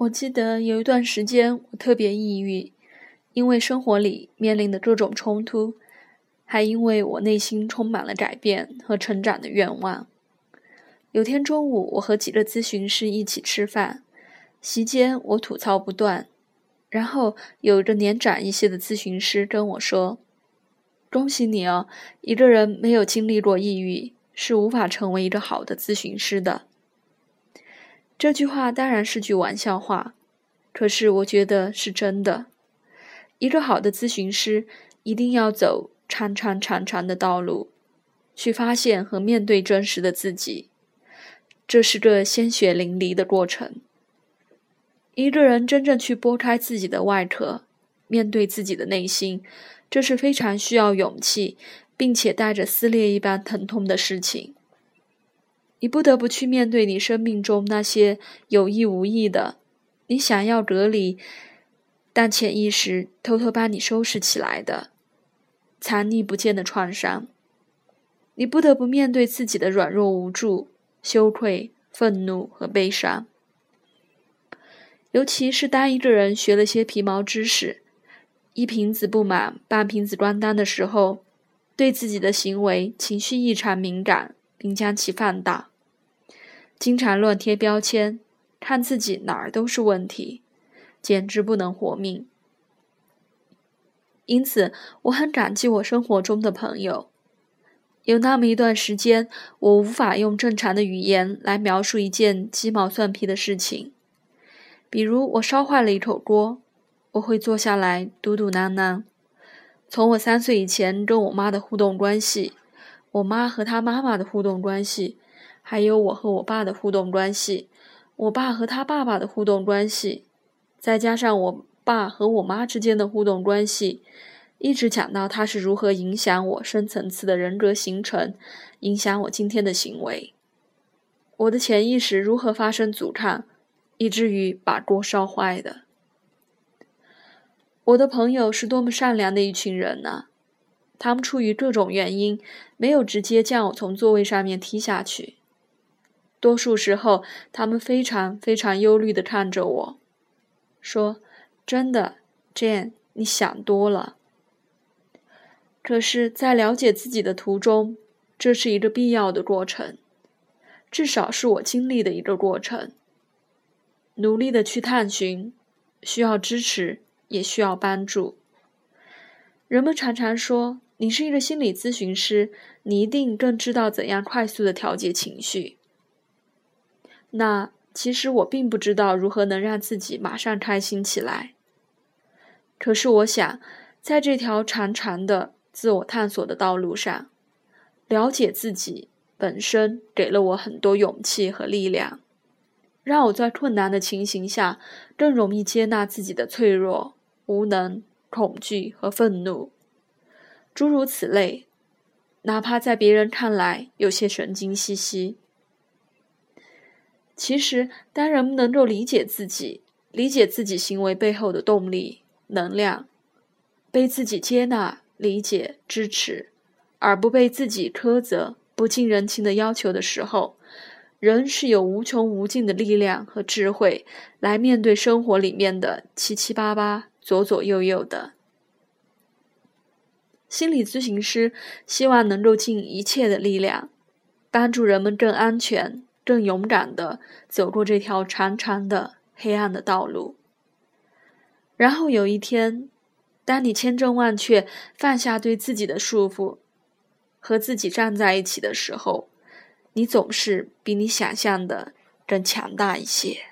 我记得有一段时间，我特别抑郁，因为生活里面临的各种冲突，还因为我内心充满了改变和成长的愿望。有天中午，我和几个咨询师一起吃饭，席间我吐槽不断，然后有一个年长一些的咨询师跟我说：“恭喜你哦，一个人没有经历过抑郁，是无法成为一个好的咨询师的。”这句话当然是句玩笑话，可是我觉得是真的。一个好的咨询师一定要走长长长长的道路，去发现和面对真实的自己，这是个鲜血淋漓的过程。一个人真正去剥开自己的外壳，面对自己的内心，这是非常需要勇气，并且带着撕裂一般疼痛的事情。你不得不去面对你生命中那些有意无意的，你想要隔离，但潜意识偷偷把你收拾起来的藏匿不见的创伤。你不得不面对自己的软弱无助、羞愧、愤怒和悲伤。尤其是当一个人学了些皮毛知识，一瓶子不满半瓶子关单的时候，对自己的行为、情绪异常敏感，并将其放大。经常乱贴标签，看自己哪儿都是问题，简直不能活命。因此，我很感激我生活中的朋友。有那么一段时间，我无法用正常的语言来描述一件鸡毛蒜皮的事情，比如我烧坏了一口锅，我会坐下来嘟嘟囔囔，从我三岁以前跟我妈的互动关系，我妈和她妈妈的互动关系。还有我和我爸的互动关系，我爸和他爸爸的互动关系，再加上我爸和我妈之间的互动关系，一直讲到他是如何影响我深层次的人格形成，影响我今天的行为，我的潜意识如何发生阻抗，以至于把锅烧坏的。我的朋友是多么善良的一群人呢？他们出于各种原因，没有直接将我从座位上面踢下去。多数时候，他们非常非常忧虑地看着我，说：“真的，Jane，你想多了。”可是，在了解自己的途中，这是一个必要的过程，至少是我经历的一个过程。努力的去探寻，需要支持，也需要帮助。人们常常说：“你是一个心理咨询师，你一定更知道怎样快速的调节情绪。”那其实我并不知道如何能让自己马上开心起来。可是我想，在这条长长的自我探索的道路上，了解自己本身给了我很多勇气和力量，让我在困难的情形下更容易接纳自己的脆弱、无能、恐惧和愤怒，诸如此类，哪怕在别人看来有些神经兮兮。其实，当人们能够理解自己，理解自己行为背后的动力、能量，被自己接纳、理解、支持，而不被自己苛责、不近人情的要求的时候，人是有无穷无尽的力量和智慧来面对生活里面的七七八八、左左右右的。心理咨询师希望能够尽一切的力量，帮助人们更安全。更勇敢地走过这条长长的黑暗的道路。然后有一天，当你千真万确放下对自己的束缚，和自己站在一起的时候，你总是比你想象的更强大一些。